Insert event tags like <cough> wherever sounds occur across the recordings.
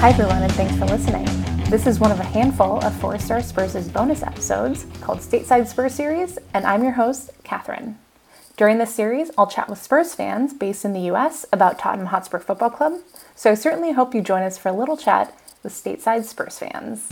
Hi, everyone, and thanks for listening. This is one of a handful of Four Star Spurs' bonus episodes called Stateside Spurs Series, and I'm your host, Catherine. During this series, I'll chat with Spurs fans based in the US about Tottenham Hotspur Football Club, so I certainly hope you join us for a little chat with Stateside Spurs fans.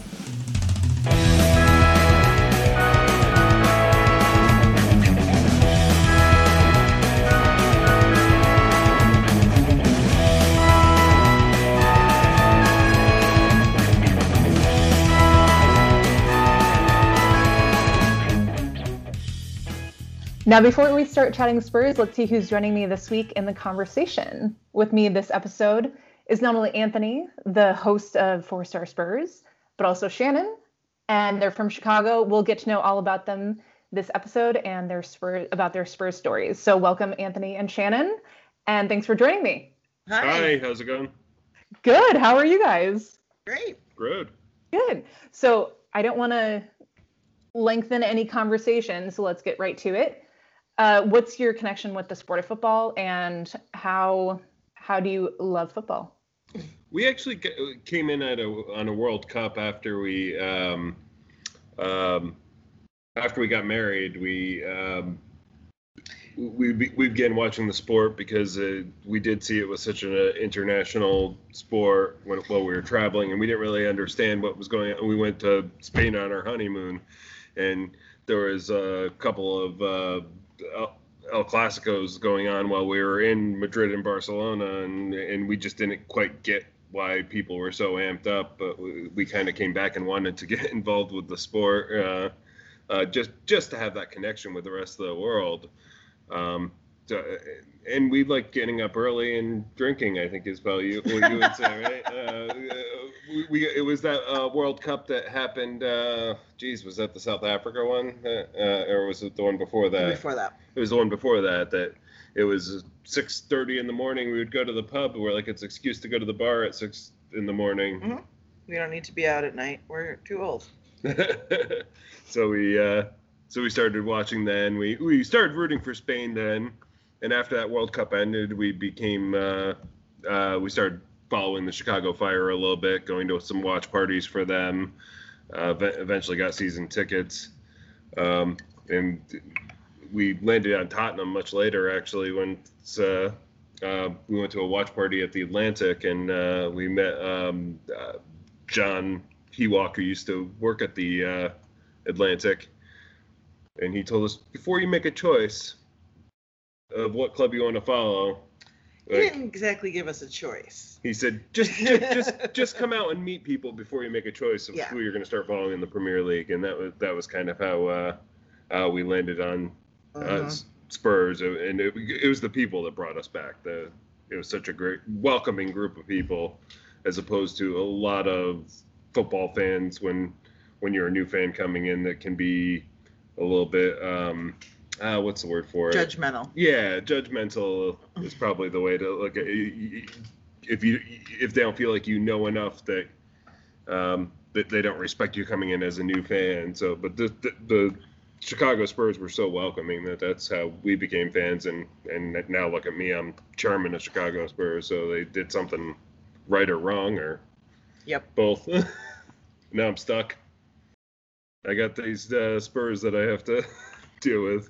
Now, before we start chatting Spurs, let's see who's joining me this week in the conversation. With me this episode is not only Anthony, the host of Four Star Spurs, but also Shannon, and they're from Chicago. We'll get to know all about them this episode and their Spurs about their Spurs stories. So, welcome Anthony and Shannon, and thanks for joining me. Hi, Hi, how's it going? Good. How are you guys? Great. Good. Good. So, I don't want to lengthen any conversation, so let's get right to it. Uh, what's your connection with the sport of football, and how how do you love football? We actually came in at a on a World Cup after we um, um, after we got married. We um, we we began watching the sport because uh, we did see it was such an uh, international sport when while we were traveling, and we didn't really understand what was going on. We went to Spain on our honeymoon, and there was a couple of uh, El- El Clasicos going on while we were in Madrid and Barcelona, and and we just didn't quite get why people were so amped up. But we, we kind of came back and wanted to <laughs> get involved with the sport, uh, uh, just just to have that connection with the rest of the world. Um, so, and we like getting up early and drinking. I think is probably what you would say, right? <laughs> Uh, we, we it was that uh, World Cup that happened. Uh, geez, was that the South Africa one, uh, uh, or was it the one before that? Before that. it was the one before that that it was 6.30 in the morning we would go to the pub we're like it's excuse to go to the bar at 6 in the morning Mhm. We don't need to be out at night. We're too old. <laughs> so we uh, so we started watching then we we started rooting for spain then and after that world cup ended we became uh, uh, we started following the chicago fire a little bit going to some watch parties for them uh, eventually got season tickets um, and we landed on Tottenham much later, actually, when uh, uh, we went to a watch party at the Atlantic and uh, we met um, uh, John Hewalk, who used to work at the uh, Atlantic. And he told us before you make a choice of what club you want to follow, He didn't exactly give us a choice. he said just, just just <laughs> just come out and meet people before you make a choice of Yeah. who you're going to start following in the Premier League, and that was that was kind of how uh, uh, we landed on uh, Uh-huh. Spurs, and it, it was the people that brought us back. The it was such a great, welcoming group of people, as opposed to a lot of football fans when when you're a new fan coming in that can be a little bit um, uh, what's the word for it? Judgmental. Yeah, judgmental is probably the way to look at it. If you if they don't feel like you know enough that um, that they don't respect you coming in as a new fan. So, but the, the the Chicago Spurs were so welcoming that that's how we became fans. And and now look at me, I'm chairman of Chicago Spurs. So they did something right or wrong or Yep. both. <laughs> now I'm stuck. I got these uh, Spurs that I have to <laughs> deal with.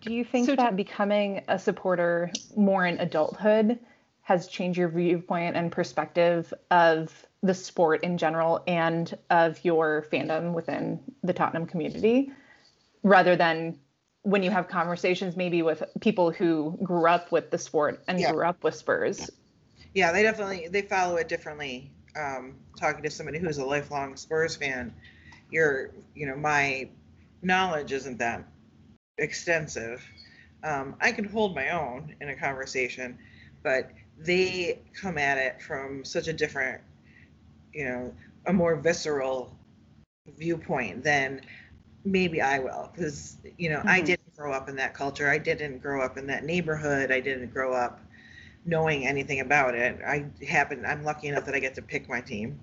Do you <laughs> think that becoming a supporter more in adulthood has changed your viewpoint and perspective of the sport in general and of your fandom within the Tottenham community rather than when you have conversations maybe with people who grew up with the sport and Yeah. grew up with Spurs? Yeah, they definitely they follow it differently. Um, talking to somebody who's a lifelong Spurs fan, you're you know my knowledge isn't that extensive. Um, I can hold my own in a conversation, but they come at it from such a different you know, a more visceral viewpoint, than maybe I will. Because, you know, I Mhm. didn't grow up in that culture. I didn't grow up in that neighborhood. I didn't grow up knowing anything about it. I happen, I'm lucky enough that I get to pick my team.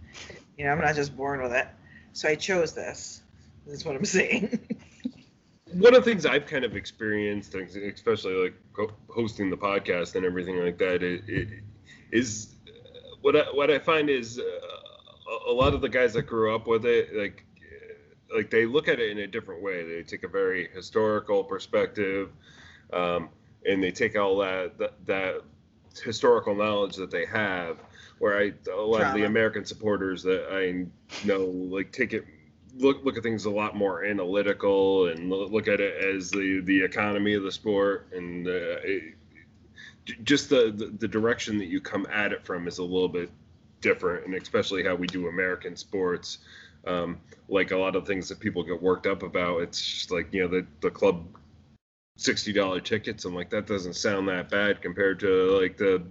You know, I'm not just born with it. So I chose this. That's what I'm <laughs> saying. One of the things I've kind of experienced, especially like hosting the podcast and everything like that, it, it, is what I, what I find is uh, a, lot of the guys that grew up with it, like uh, like they look at it in a different way. They take a very historical perspective, um, and they take all that, that that historical knowledge that they have. Where I a lot of the American supporters that I know like take it look look at things a lot more analytical and look at it as the the economy of the sport and uh, it, just the, the the direction that you come at it from is a little bit different and especially how we do American sports. Um, like a lot of things that people get worked up about it's just like you know the the club sixty dollar tickets I'm like that doesn't sound that bad compared to like the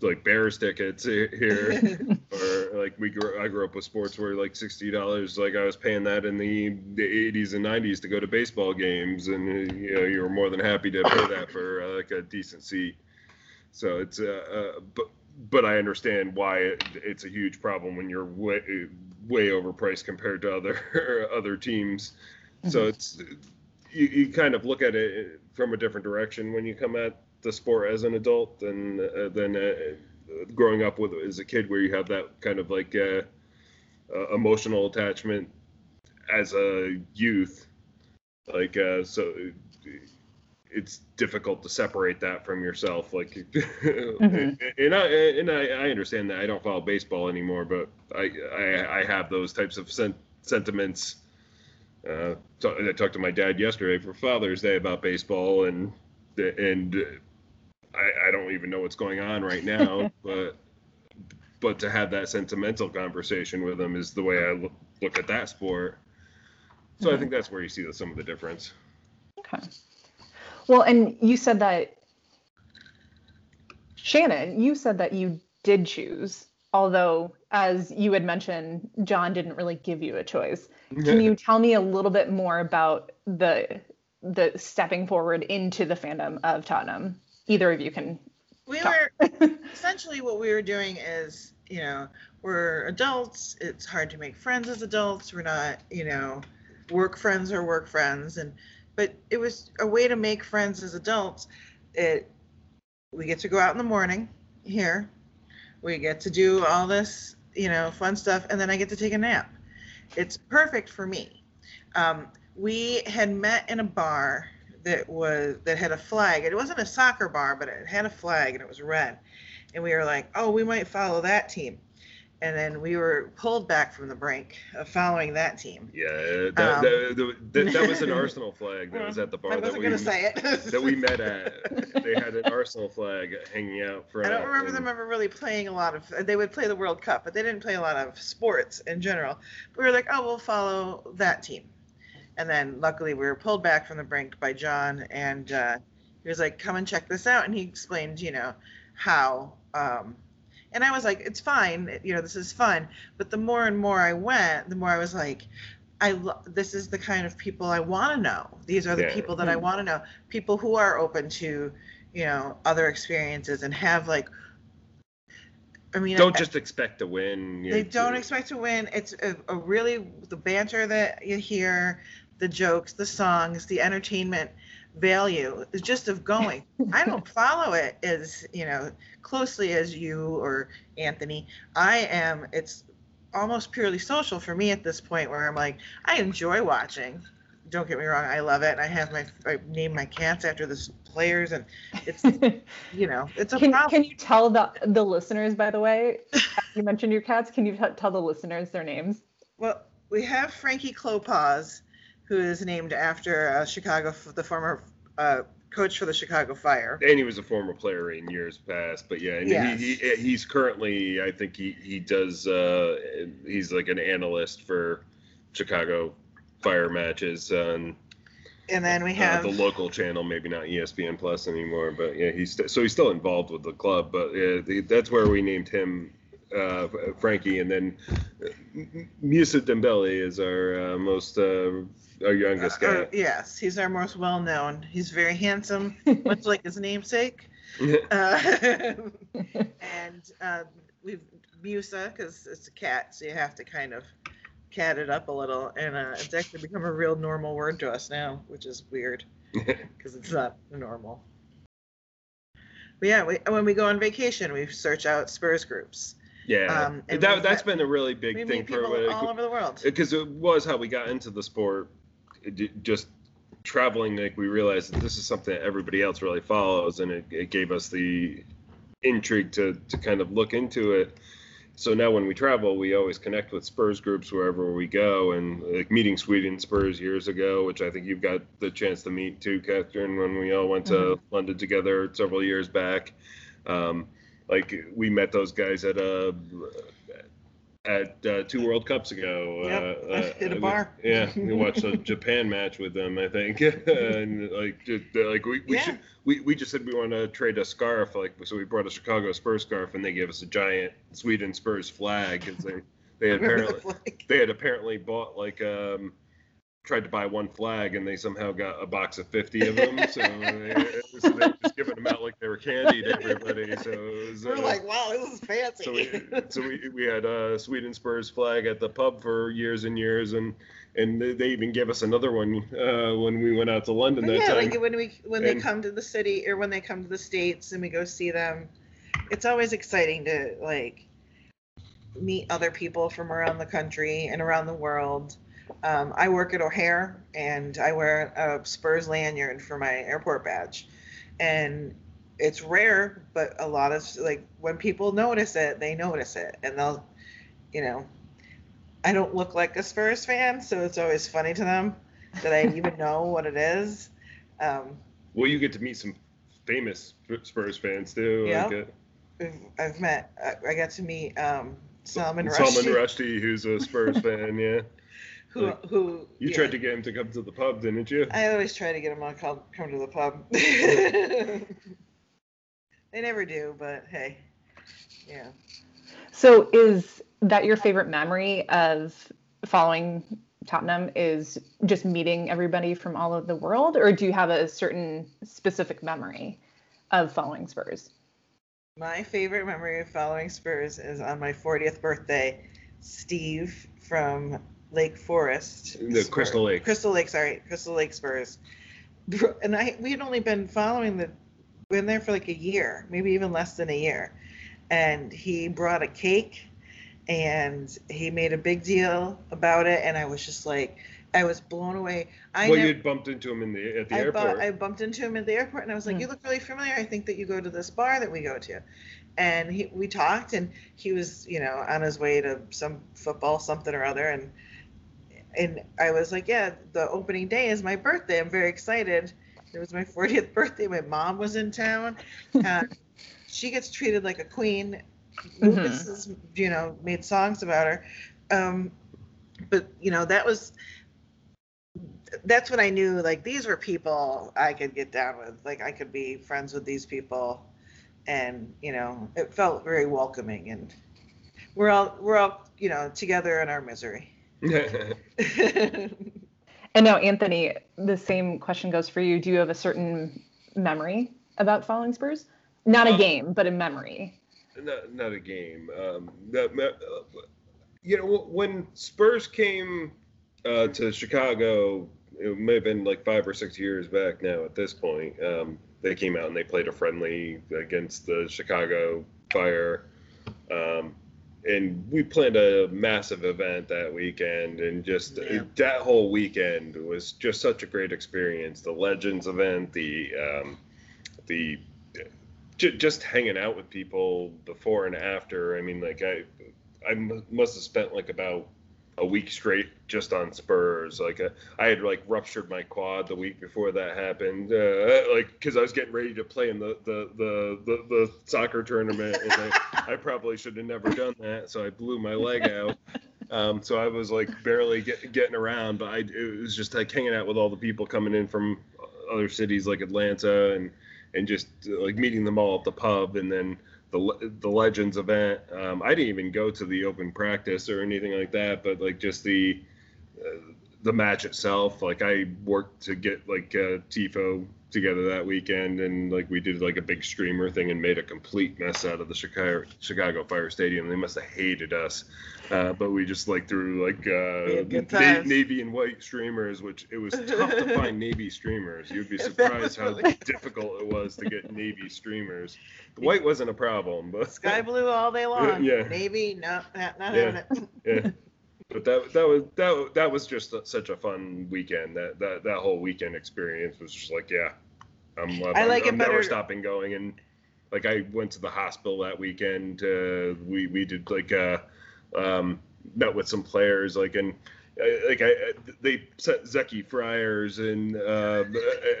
like Bears tickets here <laughs> or like we grew I grew up with sports where like sixty dollars like I was paying that in the the eighties and nineties to go to baseball games and uh, you know you were more than happy to pay that for uh, like a decent seat. So it's uh, uh but but I understand why it, it's a huge problem when you're way way overpriced compared to other <laughs> other teams. So it's you, you kind of look at it from a different direction when you come at the sport as an adult than uh, than uh, growing up with as a kid where you have that kind of like uh, uh, emotional attachment as a youth. Like uh, so it's difficult to separate that from yourself like <laughs> and I and I, I understand that. I don't follow baseball anymore but I I, I have those types of sen- sentiments. Uh, so I talked to my dad yesterday for Father's Day about baseball and and I, I don't even know what's going on right now, <laughs> but but to have that sentimental conversation with him is the way I look, look at that sport. So I think that's where you see the, some of the difference. Okay. Well, and you said that, Shannon, you said that you did choose, although, as you had mentioned, John didn't really give you a choice. Can <laughs> you tell me a little bit more about the the stepping forward into the fandom of Tottenham? Either of you can. we Talk. were <laughs> essentially what we were doing is you know we're adults. It's hard to make friends as adults. We're not you know work friends or work friends. And but it was a way to make friends as adults. It we get to go out in the morning here. We get to do all this you know fun stuff and then i get to take a nap. It's perfect for me. Um, we had met in a bar that was that had a flag. It wasn't a soccer bar, but it had a flag and it was red. And we were like, oh, we might follow that team. And then we were pulled back from the brink of following that team. Yeah, that, Um, that, that, that was an <laughs> Arsenal flag that was at the bar I that wasn't we gonna say it. <laughs> that we met at. <laughs> They had an Arsenal flag hanging out front. I don't remember and- them ever really playing a lot of. They would play the World Cup, but they didn't play a lot of sports in general. We were like, oh, we'll follow that team. And then luckily we were pulled back from the brink by John, and uh, he was like, come and check this out. And he explained, you know, how. Um, and I was like, it's fine, you know, this is fun. But the more and more I went, the more I was like, I lo- this is the kind of people I want to know. These are the Yeah. people that I Hmm. want to know. People who are open to, you know, other experiences and have like. I mean, Don't I- just expect to win. they don't uh, expect to win. It's a, a really the banter that you hear, the jokes, the songs, the entertainment value is just of going. <laughs> I don't follow it as you know closely as you or Anthony. I am. It's almost purely social for me at this point where I'm like I enjoy watching. Don't get me wrong, I love it. I have my I name my cats after the players, and it's <laughs> you know it's a Can, problem. can you tell the the listeners, by the way, you mentioned your cats? Can you t- tell the listeners their names? Well, we have Frankie Klopas, who is named after uh, Chicago, the former uh, coach for the Chicago Fire. and he was a former player in years past but yeah and Yes. he, he he's currently i think he he does uh he's like an analyst for chicago fire matches on And then we uh, have the local channel maybe not espn plus anymore but yeah he's st- so he's still involved with the club but yeah the, that's where we named him uh, Frankie, and then uh, Musa Dembele is our uh, most uh, our youngest Uh, guy. uh, yes, he's our most well known. He's very handsome, <laughs> much like his namesake. <laughs> Uh, <laughs> and uh, we've Musa because it's a cat, so you have to kind of cat it up a little, and uh, it's actually become a real normal word to us now, which is weird <laughs> because it's not normal. But yeah, we, when we go on vacation, we search out Spurs groups. yeah, Um, and that that's met- been a really big We thing meet for people all over the world. because it was how we got into the sport. Just traveling, like we realized that this is something that everybody else really follows, and it, it gave us the intrigue to to kind of look into it. So now when we travel, we always connect with Spurs groups wherever we go, and like meeting Sweden Spurs years ago, which I think you've got the chance to meet too, Catherine, when we all went to London together several years back. Um, like we met those guys at a at uh, two World Cups ago. Yep, uh, uh, at a bar. <laughs> Yeah, we watched a <laughs> Japan match with them, I think, <laughs> and like just, uh, like we we, Yeah. should, we we just said we want to trade a scarf, like so we brought a Chicago Spurs scarf, and they gave us a giant Sweden Spurs flag because they they had Remember the apparently they had apparently bought like um tried to buy one flag and they somehow got a box of 50 of them so they, <laughs> so they were just giving them out like they were candy to everybody so it was, <laughs> We're uh, like, wow, this is fancy. so we so we, we had a Sweden Spurs flag at the pub for years and years and and they even gave us another one uh, when we went out to London But that yeah, time. like when we when they come to the city or when they come to the states and we go see them, it's always exciting to like meet other people from around the country and around the world. Um, I work at O'Hare and I wear a Spurs lanyard for my airport badge, and it's rare, but a lot of like when people notice it, they notice it, and they'll, you know, I don't look like a Spurs fan, so it's always funny to them that I even know <laughs> what it is. Um, well, you get to meet some famous Spurs fans too. Yeah. Like, uh, I've, I've met, I- got to meet um, Salman Salman Rushdie, Rushdie, who's a Spurs <laughs> fan. Yeah, who, like, who you yeah. tried to get him to come to the pub, didn't you? I always try to get him to come, come to the pub. <laughs> they never do, but hey, yeah. So is that your favorite memory of following Tottenham is just meeting everybody from all over the world or do you have a certain specific memory of following Spurs? My favorite memory of following Spurs is on my 40th birthday. Steve from Lake Forest, The Spurs- Crystal Lake. Crystal Lake, sorry, Crystal Lake Spurs. And I we had only been following the, been there for like a year, maybe even less than a year. And he brought a cake, and he made a big deal about it, and I was just like, I was blown away. I well, nev- you'd bumped into him in the at the I, bu- airport. I bumped into him at the airport and I was like, Hmm. "You look really familiar. I think that you go to this bar that we go to." And he, we talked, and he was, you know, on his way to some football something or other, and and I was like, "Yeah, the opening day is my birthday. I'm very excited. It was my <laughs> 40th birthday. My mom was in town. Uh, <laughs> she gets treated like a queen. Lucas has, you know, made songs about her. Um, but you know, that was that's when I knew like these were people I could get down with. Like I could be friends with these people, and you know, it felt very welcoming. And we're all we're all you know together in our misery. <laughs> And now Anthony, the same question goes for you. Do you have a certain memory about following Spurs? Not a Uh, game, but a memory. not, not a game. Um, uh, you know, when Spurs came uh, to Chicago, it may have been like five or six years back now. At this point, um, they came out and they played a friendly against the Chicago Fire, um, and we planned a massive event that weekend. And just Yeah. that whole weekend was just such a great experience. The Legends event, the um, the ju- just hanging out with people before and after. I mean, like I, I must have spent like about a week straight just on Spurs. Like uh, I had like ruptured my quad the week before that happened, uh, like because I was getting ready to play in the the the the, the soccer tournament, and I, I probably should have never done that, so I blew my leg out. Um, so I was like barely get, getting around, but I, it was just like hanging out with all the people coming in from other cities like Atlanta and and just like meeting them all at the pub and then the the Legends event. Um, I didn't even go to the open practice or anything like that, but like just the uh, the match itself. Like I worked to get like uh, Tifo together that weekend, and like we did like a big streamer thing and made a complete mess out of the Chicago Chicago Fire Stadium. They must have hated us, uh, but we just like threw like uh, na- navy and white streamers, which it was tough to <laughs> find navy streamers. You'd be surprised how difficult it was to get navy streamers. The white wasn't a problem, but Sky blue all day <laughs> long. Yeah. Navy, no, not, not Yeah. having it. yeah. <laughs> But that that was that that was just such a fun weekend. That that that whole weekend experience was just like, yeah, I'm. I'm I like I'm it never better- stopping going. And like I went to the hospital that weekend. Uh, we we did like uh, um, met with some players like and. uh, Like I, they sent Zeki Fryers and uh,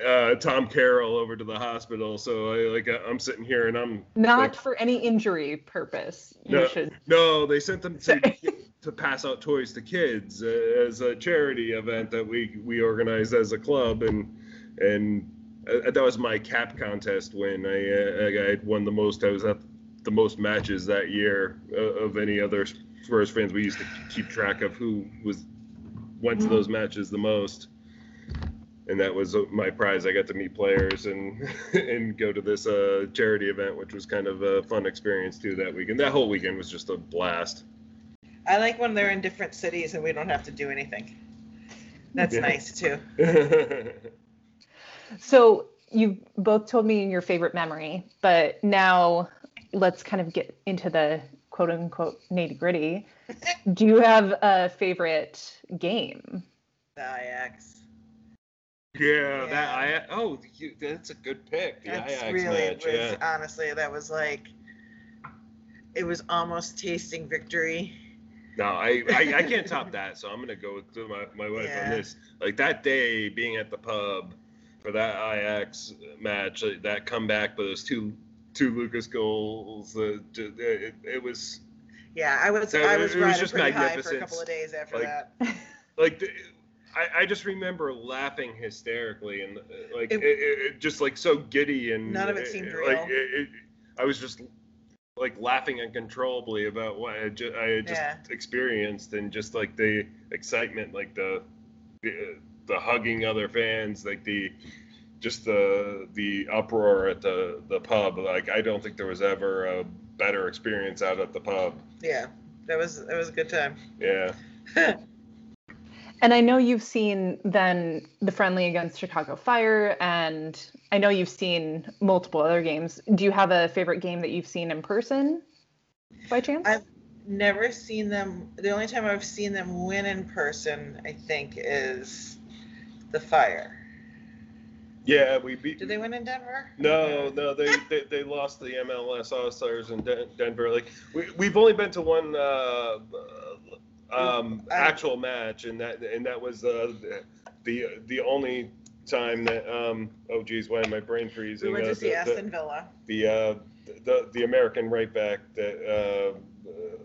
uh, Tom Carroll over to the hospital. So I like I'm sitting here and I'm Not like, for any injury purpose. You No. should. no, they sent them to Sorry. To pass out toys to kids uh, as a charity event that we we organized as a club, and and uh, that was my cap contest win. I uh, I won the most. I was at the most matches that year uh, of any other Spurs fans. We used to keep track of who was went to those matches the most. And that was my prize. I got to meet players and <laughs> and go to this uh, charity event, which was kind of a fun experience too that weekend. That whole weekend was just a blast. I like when they're in different cities and we don't have to do anything. That's Yeah. nice too. <laughs> So you both told me your favorite memory, but now let's kind of get into the quote unquote nitty gritty. <laughs> Do you have a favorite game? The Ajax. yeah, that I oh you, that's a good pick. The That's Ajax really match, was yeah. honestly that was like it was almost tasting victory. No, I, I I can't top that. So I'm gonna go with my my wife Yeah. on this. Like that day being at the pub for that Ajax match, like, that comeback but those two two Lucas goals. Uh, it, it was Yeah, I was That- I was it was just pretty high for a couple of days after Like, that. <laughs> like the, I, I just remember laughing hysterically and uh, like It- it, it, just like so giddy and None of it seemed like real. it, I was just like laughing uncontrollably about what I, ju- I just Yeah. experienced and just like the excitement like the, the the hugging other fans like the just the the uproar at the the pub like I don't think there was ever a better experience out at the pub Yeah, that was that was a good time. yeah <laughs> And I know you've seen then the friendly against Chicago Fire, and I know you've seen multiple other games. Do you have a favorite game that you've seen in person by chance? I've never seen them. The only time I've seen them win in person, I think, is the Fire. yeah we beat Did they win in Denver? No, no, they <laughs> they, they lost the MLS All Stars in Den- Denver. Like we we've only been to one uh, um, I- actual match, and that and that was uh, the the only time that um oh geez, why am I brain freezing? We went Uh, to see the, Aston Villa. the, the uh the the American right back that uh, uh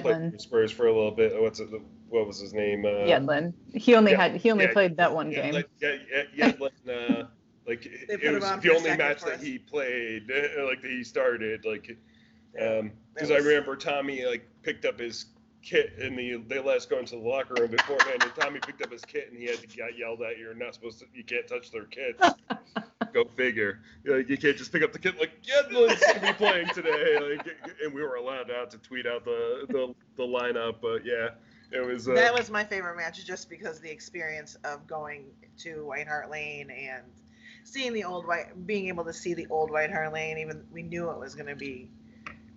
played Yedlin. for Spurs for a little bit. What's it? What was his name? Uh, Yedlin. He only yeah, had he only yeah, played that one yeah, game. Like, yeah, yeah, Yedlin, uh, <laughs> like it was the only match that he played, uh, <laughs> like that he started, like um, because I remember Tommy like picked up his kit and the they let us go into the locker room beforehand, and Tommy picked up his kit and he had to get yelled at. You're not supposed to. You can't touch their kits. <laughs> go figure. Like, you can't just pick up the kit like Yedlin's gonna be playing today. <laughs> Like, and we were allowed out to tweet out the the, the lineup, but yeah, it was. Uh, That was my favorite match, just because the experience of going to White Hart Lane and seeing the old white, being able to see the old White Hart Lane. Even we knew it was going to be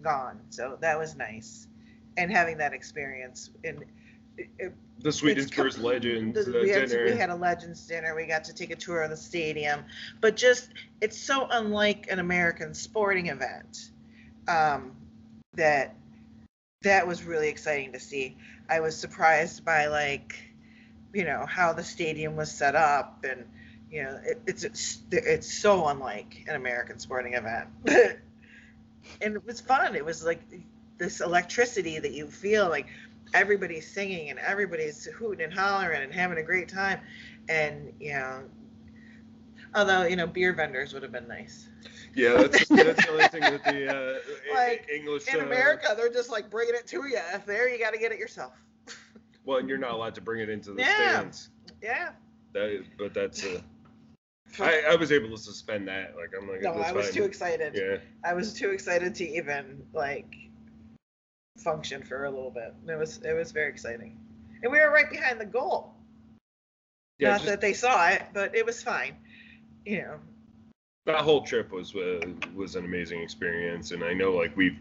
gone, so that was nice, and having that experience. And it, it, the Sweden it's Spurs Legends the- uh, we, had, we had a Legends dinner. We got to take a tour of the stadium, but just it's so unlike an American sporting event um, that that was really exciting to see. I was surprised by like you know how the stadium was set up and you know it, it's it's it's so unlike an American sporting event. <laughs> and it was fun. It was like this electricity that you feel like everybody's singing and everybody's hooting and hollering and having a great time. And you know, although you know, beer vendors would have been nice. Yeah, that's, that's the only thing with the uh, <laughs> Like, English. In uh, America, they're just like bringing it to you. If there, you got to get it yourself. <laughs> Well, and you're not allowed to bring it into the Yeah. stands. Yeah. That, but that's. Uh, <laughs> I, I was able to suspend that. Like I'm like. no, I was fine. too excited. Yeah. I was too excited to even like function for a little bit. It was it was very exciting, and we were right behind the goal. Yeah. Not just- that they saw it, but it was fine. You know. that whole trip was uh, was an amazing experience, and I know like we've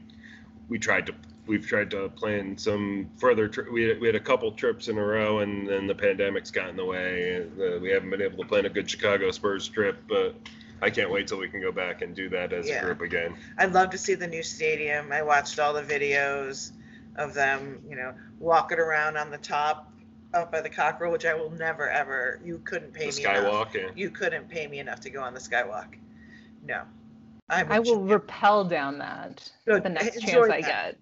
we tried to we've tried to plan some further. Tri- we had, we had a couple trips in a row, and then the pandemic's got in the way. Uh, we haven't been able to plan a good Chicago Spurs trip, but I can't wait till we can go back and do that as Yeah. a group again. I'd love to see the new stadium. I watched all the videos of them, you know, walking around on the top up by the cockerel, which I will never ever. You couldn't pay The me enough. skywalk, yeah. You couldn't pay me enough to go on the skywalk. No. I'm I will enjoy- rappel down that Good. the next Enjoy chance I get.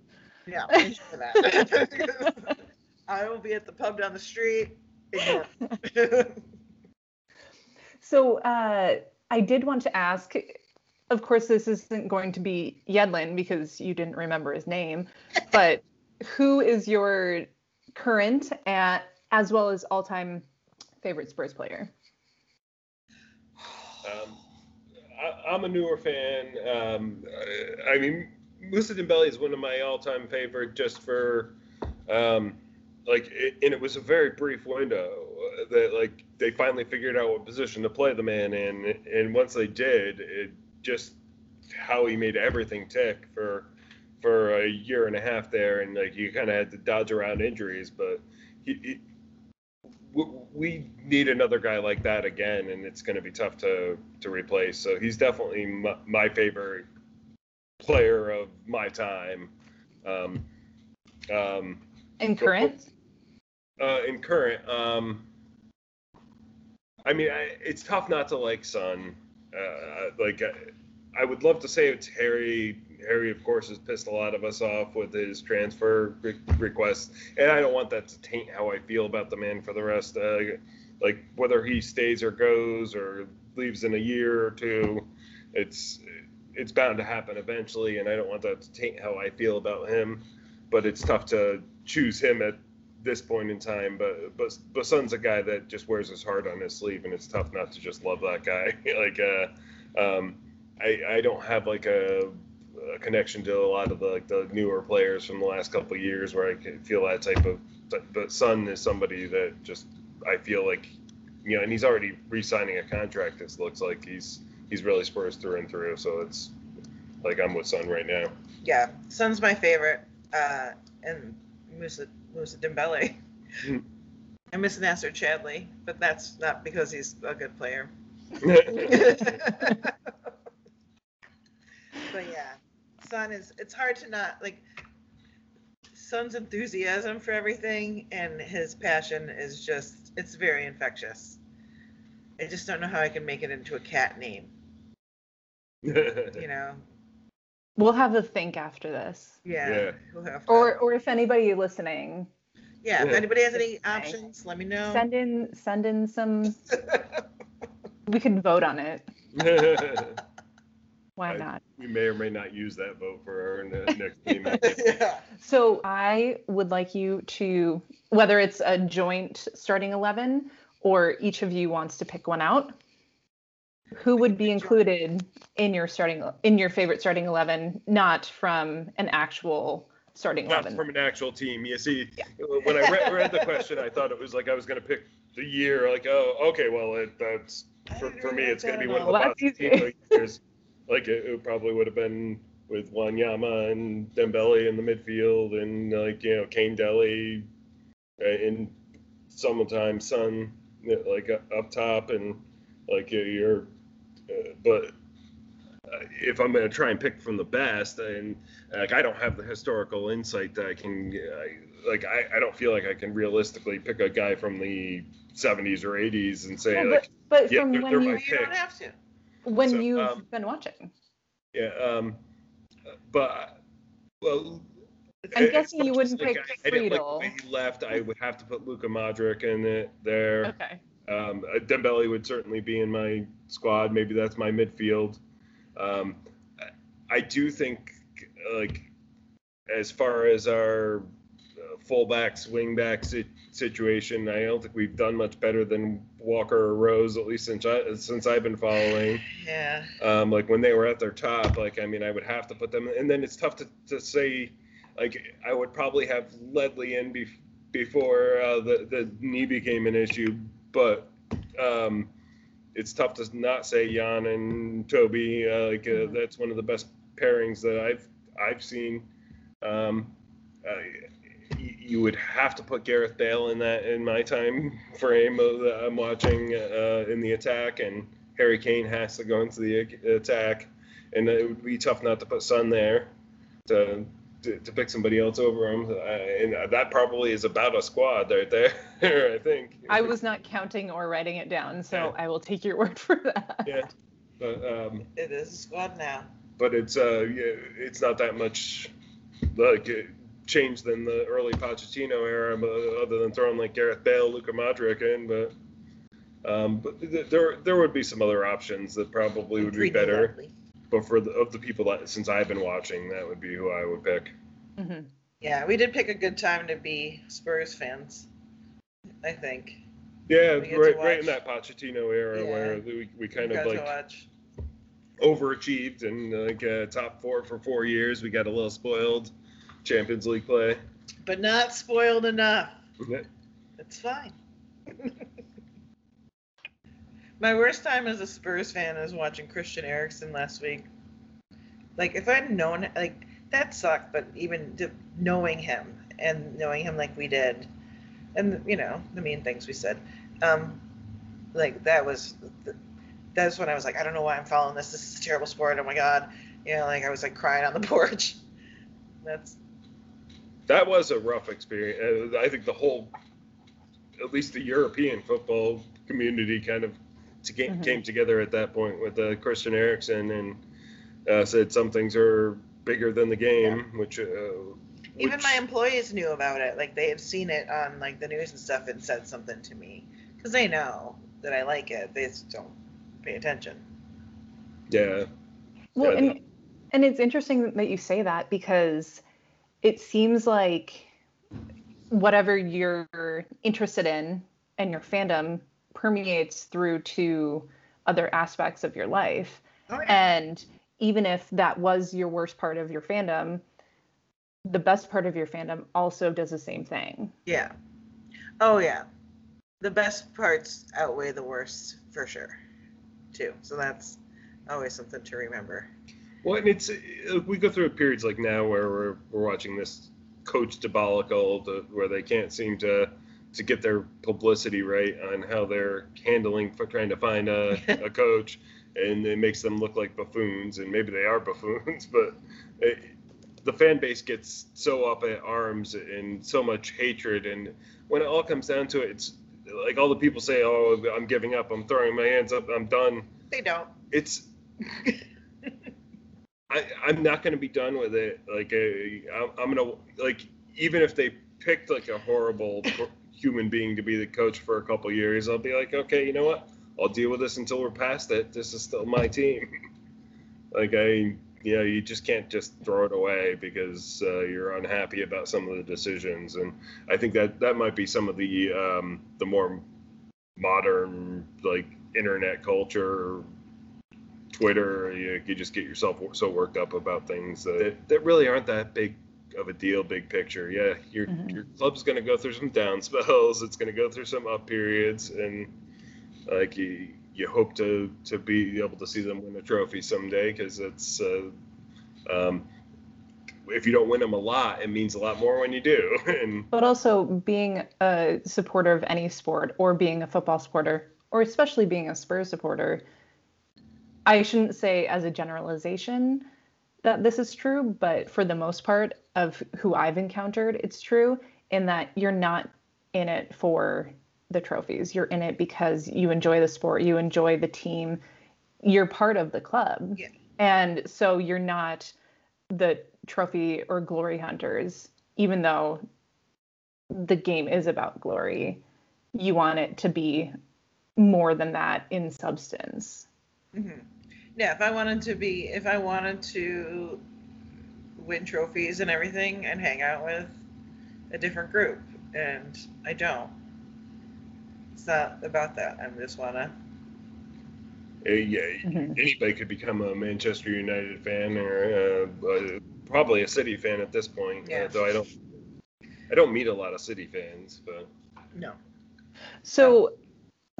Yeah, <laughs> enjoy that. <laughs> I will be at the pub down the street. <laughs> Ignore. So uh, I did want to ask. Of course, this isn't going to be Yedlin because you didn't remember his name, <laughs> but who is your current and as well as all-time favorite Spurs player? Um, I, I'm a newer fan. Um, I, I mean, Mousa Dembele is one of my all-time favorite, just for um, like, it, and it was a very brief window uh, that like they finally figured out what position to play the man in, and once they did, it just how he made everything tick for for a year and a half there, and like you kind of had to dodge around injuries, but he, he we need another guy like that again, and it's going to be tough to to replace. So he's definitely my, my favorite player of my time. Um, um, And current? uh, in current, um, I mean, I, it's tough not to like Son. Uh, like, I, I would love to say it's Harry. Harry, of course, has pissed a lot of us off with his transfer re- request, and I don't want that to taint how I feel about the man for the rest. Uh, like whether he stays or goes or leaves in a year or two, it's it's bound to happen eventually, and I don't want that to taint how I feel about him. But it's tough to choose him at this point in time. But but but Son's a guy that just wears his heart on his sleeve, and it's tough not to just love that guy. <laughs> like uh, um, I I don't have like a, a connection to a lot of the like the newer players from the last couple years where I can feel that type of. But, but Son is somebody that just I feel like you know, and he's already re-signing a contract. It looks like he's he's really Spurs through and through. So it's like I'm with Son right now. yeah, Son's my favorite, uh, and Musa Mousa Dembele. Hmm. I miss Nacer Chadli, but that's not because he's a good player. <laughs> but yeah, Son is. It's hard to not like. Son's enthusiasm for everything and his passion is just. It's very infectious. I just don't know how I can make it into a cat name. <laughs> You know. We'll have a think after this. Yeah. Yeah. We'll have to- Or or if anybody listening, yeah. If anybody has any options, let me know. send in send in some <laughs> we can vote on it. <laughs> Why I- not? we may or may not use that vote for our <laughs> next team. yeah. So I would like you to whether it's a joint starting 11 or each of you wants to pick one out. Who would be included in your starting in your favorite starting 11 not from an actual starting Not 11? from an actual team. You see, when I read, read the question, I thought it was like I was going to pick the year. Like, oh, okay, well, it, that's for, for me, it's going to be one of the Well, best easy. team years. <laughs> Like, it, it probably would have been with Wanyama and Dembele in the midfield, and like you know Kane Dele uh, in summertime sun, like uh, up top, and like uh, you're. Uh, but uh, if I'm going to try and pick from the best, and like I don't have the historical insight that I can, I, like I, I don't feel like I can realistically pick a guy from the 70s or 80s and say Well, like, but but yeah, from they're- when they're you my You don't have to. when So, you've um, been watching. yeah, um, but well. I'm guessing you wouldn't like, pick I, I didn't like the way he left. I would have to put Luka Modric in it there. Okay. Um, uh, Dembele would certainly be in my squad. Maybe that's my midfield. Um, I do think, like, as far as our uh, fullbacks, wingbacks si- situation, I don't think we've done much better than Walker or Rose, at least since I, since I've been following. <laughs> Yeah. Um, like when they were at their top, like I mean, I would have to put them. And then it's tough to, to say, like I would probably have Ledley in bef- before uh, the the knee became an issue, but um, it's tough to not say Jan and Toby. Uh, like uh, that's one of the best pairings that I've I've seen. Um, uh, you would have to put Gareth Bale in that in my time frame of that I'm watching uh, in the attack, and Harry Kane has to go into the attack, and it would be tough not to put Son there to to, to pick somebody else over him, uh, and that probably is about a squad right there. <laughs> I think. I was not counting or writing it down, so Yeah. I will take your <laughs> word for that. Yeah, but um, It is a squad now. but it's uh yeah, it's not that much like uh, change than the early Pochettino era, other than throwing like Gareth Bale, Luka Modric in, but um, but th- there there would be some other options that probably would be better. lovely. But for the of the people that since I've been watching, that would be who I would pick. hmm Yeah, we did pick a good time to be Spurs fans. I think. Yeah, We get to right, right in that Pochettino era Yeah. where we, we kind We of like watch. overachieved and like uh, top four for four years. We got a little spoiled Champions League play. but not spoiled enough. It's fine. <laughs> My worst time as a Spurs fan is watching Christian Eriksen last week. Like, if I'd known, like, that sucked, but even knowing him and knowing him like we did, and, you know, the mean things we said, um, like, that was, that's when I was like, I don't know why I'm following this. This is a terrible sport. Oh my God. You know, like, I was like crying on the <laughs> porch. That's, that was a rough experience. Uh, I think the whole, at least the European football community, kind of to get, Mhm. came together at that point with uh, Christian Eriksen and uh, said some things are bigger than the game, which. Uh, Even my employees knew about it. Like they have seen it on like the news and stuff and said something to me because they know that I like it. They just don't pay attention. Yeah. Well, Yeah, and and it's interesting that you say that because it seems like whatever you're interested in and your fandom permeates through to other aspects of your life. Oh yeah. And even if that was your worst part of your fandom, the best part of your fandom also does the same thing. yeah. Oh yeah. The best parts outweigh the worst for sure, too. So that's always something to remember. Well, and it's uh, we go through periods like now where we're we're watching this coach debacle to, where they can't seem to to get their publicity right on how they're handling for trying to find a, <laughs> a coach, and it makes them look like buffoons, and maybe they are buffoons, <laughs> but it, the fan base gets so up at arms and so much hatred, and when it all comes down to it, it's like all the people say, "Oh, I'm giving up. I'm throwing my hands up. I'm done." They don't. It's <laughs> I, I'm not going to be done with it. Like, I'm, I'm going to, like, even if they picked, like, a horrible human being to be the coach for a couple years, I'll be like, okay, you know what? I'll deal with this until we're past it. This is still my team. <laughs> like, I, you know, you just can't just throw it away because uh, you're unhappy about some of the decisions. And I think that that might be some of the, um, the more modern, like, internet culture Twitter, you, you just get yourself so worked up about things that, that really aren't that big of a deal, big picture. Yeah, your Mhm. your club's going to go through some down spells. It's going to go through some up periods, and like you, you hope to to be able to see them win a trophy someday because it's. Uh, um, if you don't win them a lot, it means a lot more when you do. <laughs> and But also being a supporter of any sport or being a football supporter or especially being a Spurs supporter, I shouldn't say as a generalization that this is true, but for the most part of who I've encountered, it's true in that you're not in it for the trophies. You're in it because you enjoy the sport, you enjoy the team, you're part of the club. Yeah. And so you're not the trophy or glory hunters, even though the game is about glory. You want it to be more than that in substance. hmm Yeah, if I wanted to be, if I wanted to win trophies and everything and hang out with a different group, and I don't. It's not about that. I just wanna. Uh, yeah, Mhm. anybody could become a Manchester United fan or uh, uh, probably a City fan at this point. Yeah. Uh, though I don't, I don't meet a lot of City fans, but No. So,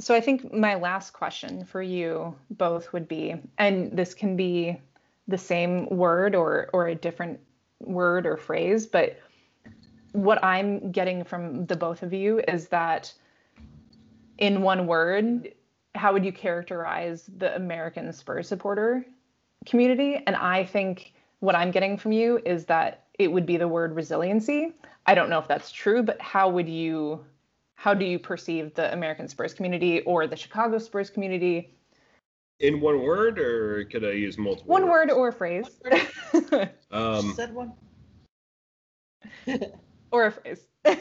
so I think my last question for you both would be, and this can be the same word or or a different word or phrase, but what I'm getting from the both of you is that in one word, how would you characterize the American Spurs supporter community? And I think what I'm getting from you is that it would be the word resiliency. I don't know if that's true, but how would you how do you perceive the American Spurs community or the Chicago Spurs community? In one word, or could I use multiple? One words? word or a phrase. <laughs> Um, Said one. or a phrase. <sighs> uh,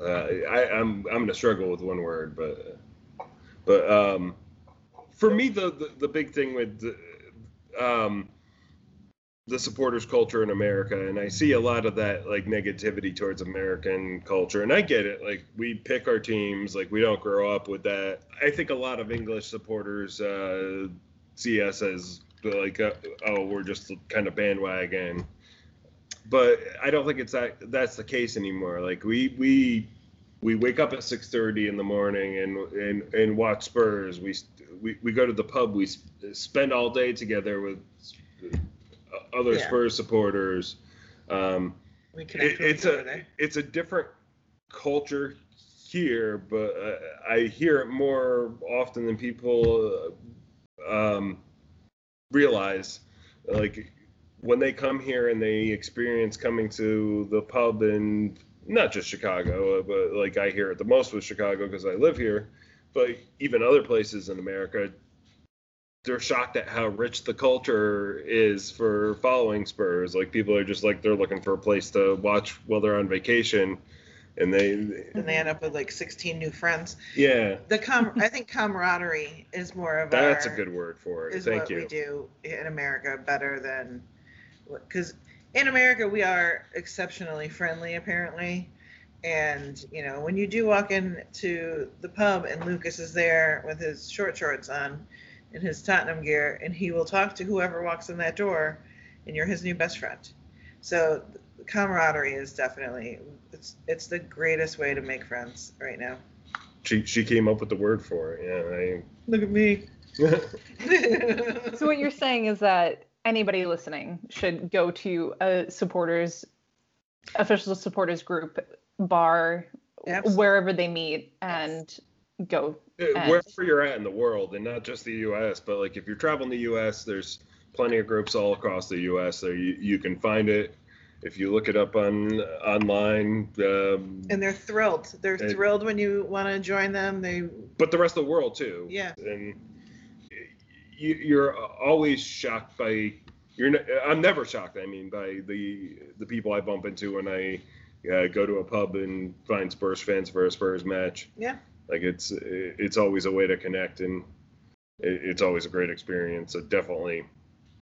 I, I'm I'm gonna struggle with one word, but but um, for me the, the the big thing with um the supporters culture in America, and I see a lot of that like negativity towards American culture, and I get it. Like we pick our teams, like we don't grow up with that. I think a lot of English supporters uh, see us as like, uh, oh, we're just kind of bandwagon but I don't think it's that that's the case anymore. Like we we we wake up at 6:30 in the morning and and and watch Spurs. We we, we go to the pub. We sp- spend all day together with other Yeah. Spurs supporters. Um, We connect it, it's a there. it's a different culture here, but uh, I hear it more often than people uh, um, realize. Like when they come here and they experience coming to the pub in not just Chicago, uh, but like I hear it the most with Chicago because I live here, but even other places in America, they're shocked at how rich the culture is for following Spurs. Like people are just like they're looking for a place to watch while they're on vacation, and they And they end up with like 16 new friends. yeah, The com, I think camaraderie is more of that's a good word for it. is Thank what you. we do in America better than because in America we are exceptionally friendly apparently. And you know when you do walk into the pub and Lucas is there with his short shorts on and his Tottenham gear and he will talk to whoever walks in that door and you're his new best friend. So camaraderie is definitely it's it's the greatest way to make friends right now. She she came up with the word for it. Yeah. I... Look at me. <laughs> So what you're saying is that anybody listening should go to a supporters official supporters group bar Absolutely. wherever they meet and go And- wherever you're at in the world, and not just the U.S., but like if you're traveling the U.S., there's plenty of groups all across the U.S. There you, you can find it. If you look it up on online, um, and they're thrilled. They're It- thrilled when you want to join them. They but the rest of the world too. Yeah. And you, you're always shocked by. You're. ne- I'm never shocked. I mean, by the the people I bump into when I uh, go to a pub and find Spurs fans for a Spurs match. Yeah. Like it's it's always a way to connect and it's always a great experience. So definitely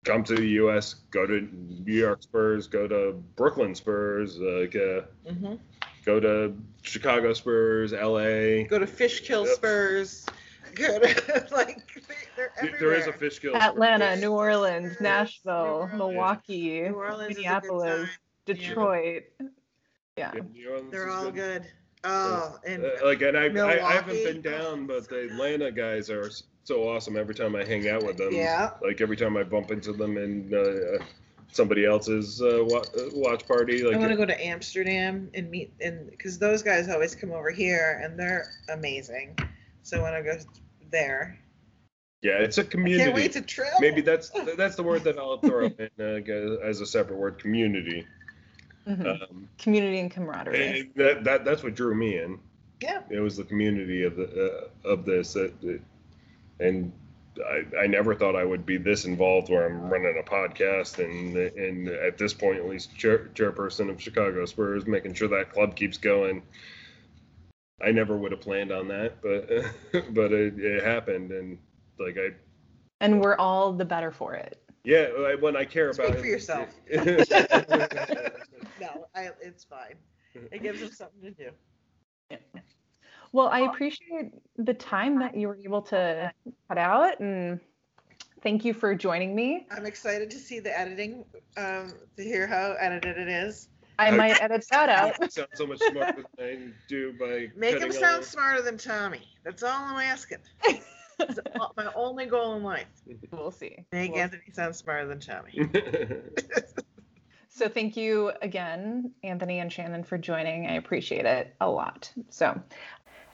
come to the U.S. Go to New York Spurs. Go to Brooklyn Spurs. Like uh, mhm. go to Chicago Spurs. L.A. go to Fishkill Yep. Spurs. <laughs> Go to like they, they're everywhere. There is a Fishkill. Atlanta, Yes. New Orleans, Yes. Nashville, New Milwaukee, New Orleans is a good Minneapolis. Detroit. Yeah. Yeah, New Orleans They're is all good. Oh, and Uh, like, and I, I, I haven't been down, but the Atlanta guys are so awesome. Every time I hang out with them, yeah, like every time I bump into them in uh, somebody else's uh, uh, watch party, like I want to go to Amsterdam and meet and because those guys always come over here and they're amazing. So I want to go there. yeah, it's a community. can't wait to travel. Maybe that's <laughs> that's the word that I'll throw in uh, as a separate word, community. Mhm. Um, Community and camaraderie. and that, that that's what drew me in. Yeah. It was the community of the uh, of this that, that- and I, I never thought I would be this involved where I'm running a podcast and and at this point at least chair, chairperson of Chicago Spurs making sure that club keeps going. I never would have planned on that, but but it, it happened and like I And we're all the better for it. yeah when I care about. Speak about for yourself. No, I, it's fine. It gives them something to do. Well, I appreciate the time that you were able to cut out and thank you for joining me. I'm excited to see the editing, um, to hear how edited it is. I might edit that out. <laughs> sound so much smarter than I do by Make him sound all- smarter than Tommy. That's all I'm asking. <laughs> It's my only goal in life. We'll see. Make We'll- Anthony sound smarter than Tommy. <laughs> So thank you again, Anthony and Shannon, for joining. I appreciate it a lot. So,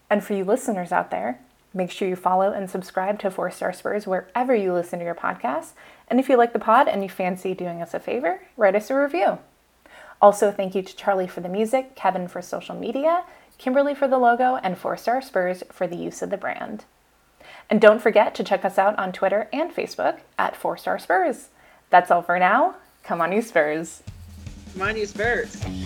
and for you listeners out there, make sure you follow and subscribe to Four Star Spurs wherever you listen to your podcasts. And if you like the pod and you fancy doing us a favor, write us a review. Also, thank you to Charlie for the music, Kevin for social media, Kimberly for the logo, and Four Star Spurs for the use of the brand. And don't forget to check us out on Twitter and Facebook at Four Star Spurs. That's all for now. Come on, you Spurs. On, you Spurs.